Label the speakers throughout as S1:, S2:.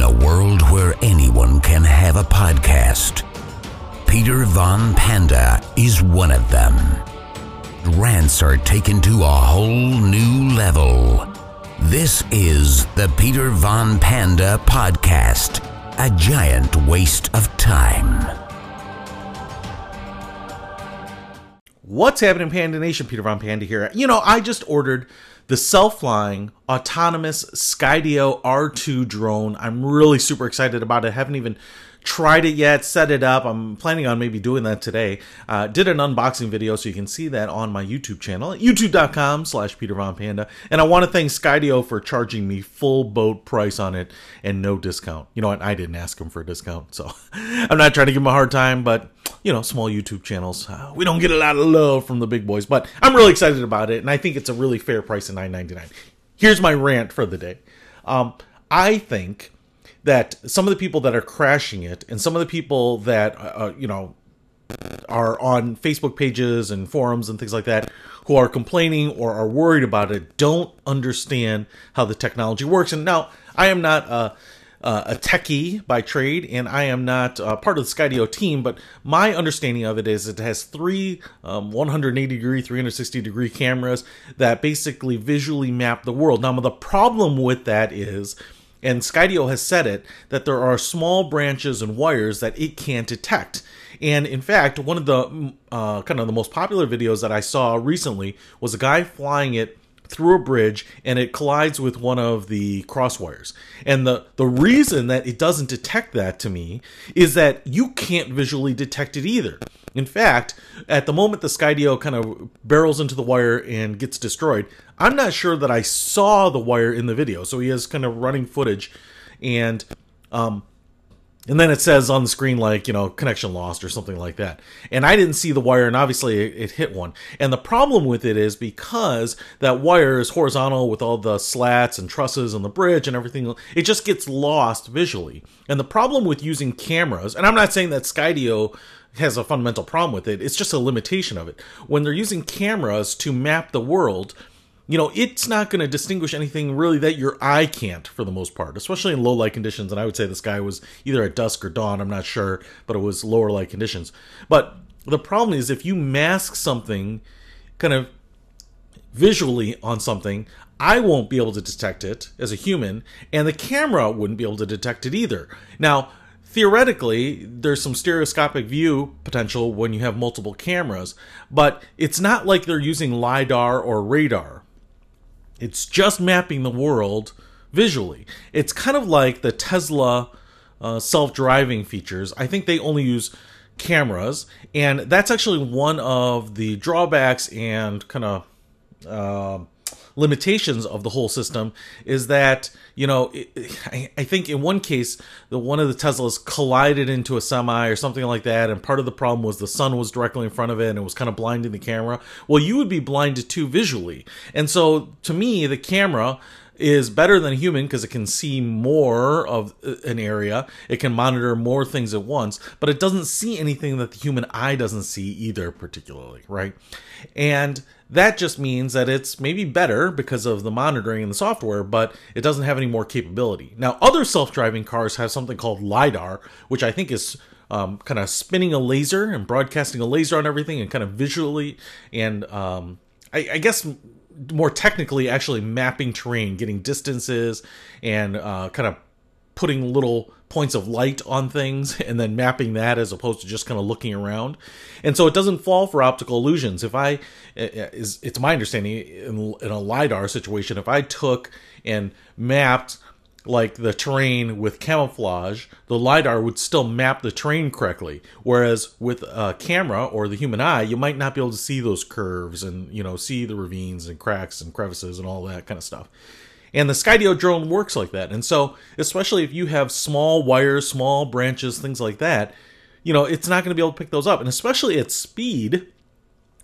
S1: In a world where anyone can have a podcast, Peter Von Panda is one of them. Rants are taken to a whole new level. This is the Peter Von Panda Podcast, a giant waste of time.
S2: What's happening, Panda Nation? Peter Von Panda here. You know, I just ordered the self-flying autonomous Skydio R2 drone. I'm really super excited about it. haven't even tried it yet, set it up. I'm planning on maybe doing that today. Uh, did an unboxing video, so you can see that on my YouTube channel, youtube.com slash Peter Von Panda. And I want to thank Skydio for charging me full boat price on it and no discount. You know what? I didn't ask them for a discount, so I'm not trying to give them a hard time, but you know, small YouTube channels, uh, we don't get a lot of love from the big boys, but I'm really excited about it, and I think it's a really fair price of $9.99. Here's my rant for the day. Um, I think that some of the people that are crashing it and some of the people that uh, uh, you know are on Facebook pages and forums and things like that who are complaining or are worried about it don't understand how the technology works. And now I am not a, a techie by trade, and I am not uh, part of the Skydio team, but my understanding of it is it has three um, 180 degree, 360 degree cameras that basically visually map the world. Now, the problem with that is and Skydio has said it that there are small branches and wires that it can't detect. And in fact, one of the mm, uh, kind of the most popular videos that I saw recently was a guy flying it through a bridge and it collides with one of the crosswires. And the, the reason that it doesn't detect that to me is that you can't visually detect it either. In fact, at the moment the Skydio kind of barrels into the wire and gets destroyed, I'm not sure that I saw the wire in the video. So he has kind of running footage and um, and then it says on the screen like you know connection lost or something like that. And i didn't see the wire and obviously it, it, hit one. And the problem with it is because that wire is horizontal with all the slats and trusses and the bridge and everything it just gets lost visually. And the problem with using cameras and i'm not saying that skydio has a fundamental problem with it it's just a limitation of it. When they're using cameras to map the world you know, it's not going to distinguish anything really that your eye can't for the most part, especially in low light conditions. And I would say the sky was either at dusk or dawn, I'm not sure, but it was lower light conditions. But the problem is if you mask something kind of visually on something, I won't be able to detect it as a human, and the camera wouldn't be able to detect it either. Now, theoretically, there's some stereoscopic view potential when you have multiple cameras, but it's not like they're using LiDAR or radar. It's just mapping the world visually. It's kind of like the Tesla uh, self-driving features. I think they only use cameras, and that's actually one of the drawbacks and kind of uh, limitations of the whole system is that you know it, I, I, think in one case the one of the teslas collided into a semi or something like that and part of the problem was the sun was directly in front of it and it was kind of blinding the camera. Well you would be blinded too visually. And so to me the camera is better than human because it can see more of uh, an area. It can monitor more things at once, but it doesn't see anything that the human eye doesn't see either, particularly, right? And that just means that it's maybe better because of the monitoring and the software, but it doesn't have any more capability. Now, other self driving cars have something called LiDAR, which I think is um, kind of spinning a laser and broadcasting a laser on everything and kind of visually and um, I, I, guess more technically actually mapping terrain, getting distances and uh, kind of putting little points of light on things and then mapping that as opposed to just kind of looking around. And so it doesn't fall for optical illusions. If I, is it's my understanding in, in a LiDAR situation, if I took and mapped like the terrain with camouflage, the LiDAR would still map the terrain correctly. Whereas with a camera or the human eye, you might not be able to see those curves and, you know, see the ravines and cracks and crevices and all that kind of stuff. And the Skydio drone works like that. And so, especially if you have small wires, small branches, things like that, you know, it's not going to be able to pick those up. And especially at speed,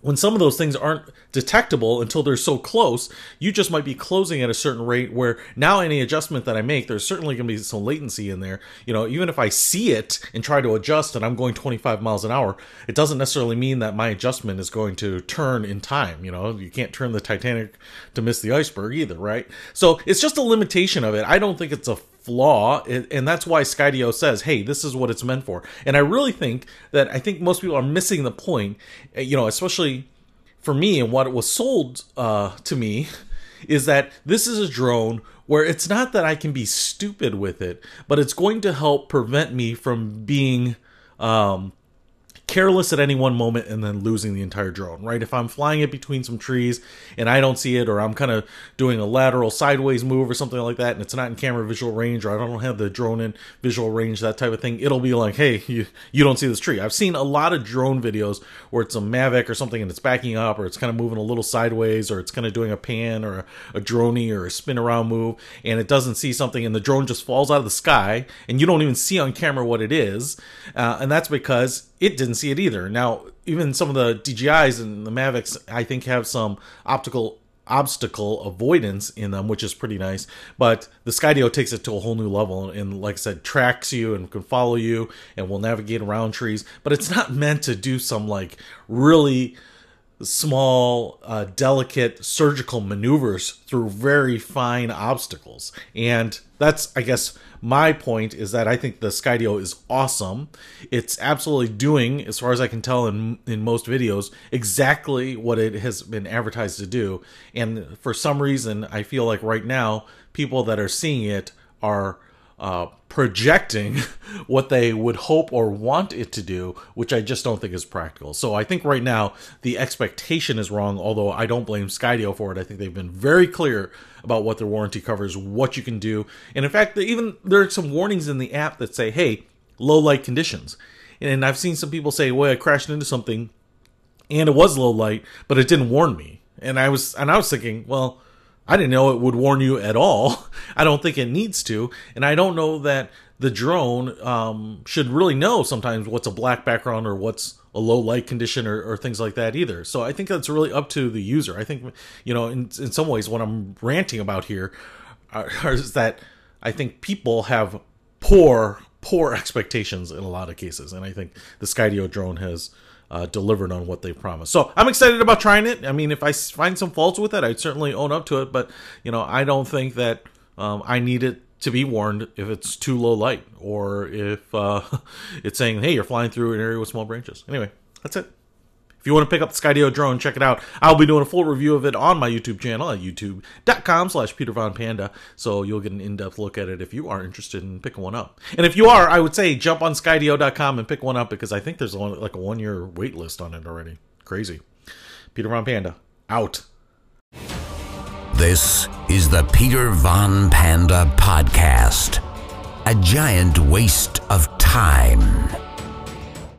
S2: when some of those things aren't detectable until they're so close, you just might be closing at a certain rate where now any adjustment that I make, there's certainly going to be some latency in there. You know, even if I see it and try to adjust and I'm going 25 miles an hour, it doesn't necessarily mean that my adjustment is going to turn in time. You know, you can't turn the Titanic to miss the iceberg either, right? So it's just a limitation of it. I don't think it's a flaw and that's why skydio says hey this is what it's meant for. And i really think that i think most people are missing the point eh, you know especially for me and what it was sold uh, to me is that this is a drone where it's not that i can be stupid with it but it's going to help prevent me from being um, careless at any one moment and then losing the entire drone, right? If I'm flying it between some trees and I don't see it, or I'm kind of doing a lateral sideways move or something like that, and it's not in camera visual range, or I don't have the drone in visual range, that type of thing, it'll be like, hey, you, you don't see this tree. I've seen a lot of drone videos where it's a Mavic or something and it's backing up, or it's kind of moving a little sideways, or it's kind of doing a pan or a, a droney or a spin around move, and it doesn't see something, and the drone just falls out of the sky, and you don't even see on camera what it is. Uh, and that's because it didn't see it either. Now, even some of the DJIs and the Mavics, I think, have some optical obstacle avoidance in them, which is pretty nice. But the Skydio takes it to a whole new level and, like I said, tracks you and can follow you and will navigate around trees. But it's not meant to do some like really small, uh, delicate surgical maneuvers through very fine obstacles. And that's, I guess, my point is that I think the Skydio is awesome. It's absolutely doing, as far as I can tell in in most videos, exactly what it has been advertised to do. And for some reason, I feel like right now, people that are seeing it are uh, projecting what they would hope or want it to do, which I just don't think is practical. So I think right now the expectation is wrong, although I don't blame Skydio for it. I think they've been very clear about what their warranty covers, what you can do. And in fact, even there are some warnings in the app that say, hey, low light conditions. And I've seen some people say, well, I crashed into something and it was low light, but it didn't warn me. And I was and I was thinking, well, I didn't know it would warn you at all. I don't think it needs to, and I don't know that the drone um, should really know sometimes what's a black background or what's a low light condition or, or, things like that either. So I think that's really up to the user. I think you know, in in some ways, what I'm ranting about here are, is that I think people have poor poor expectations in a lot of cases, and I think the Skydio drone has uh, delivered on what they promised. So I'm excited about trying it. I mean, if I find some faults with it, I'd certainly own up to it. But you know, I don't think that um, I need it to be warned if it's too low light or if uh, it's saying, "Hey, you're flying through an area with small branches." Anyway, that's it you want to pick up the Skydio drone, check it out. I'll be doing a full review of it on my YouTube channel at youtube.com slash Peter Von Panda. So you'll get an in-depth look at it if you are interested in picking one up. And if you are, I would say jump on Skydio.com and pick one up because I think there's like a one-year wait list on it already. Crazy. Peter Von Panda, out.
S1: This is the Peter Von Panda podcast. A giant waste of time.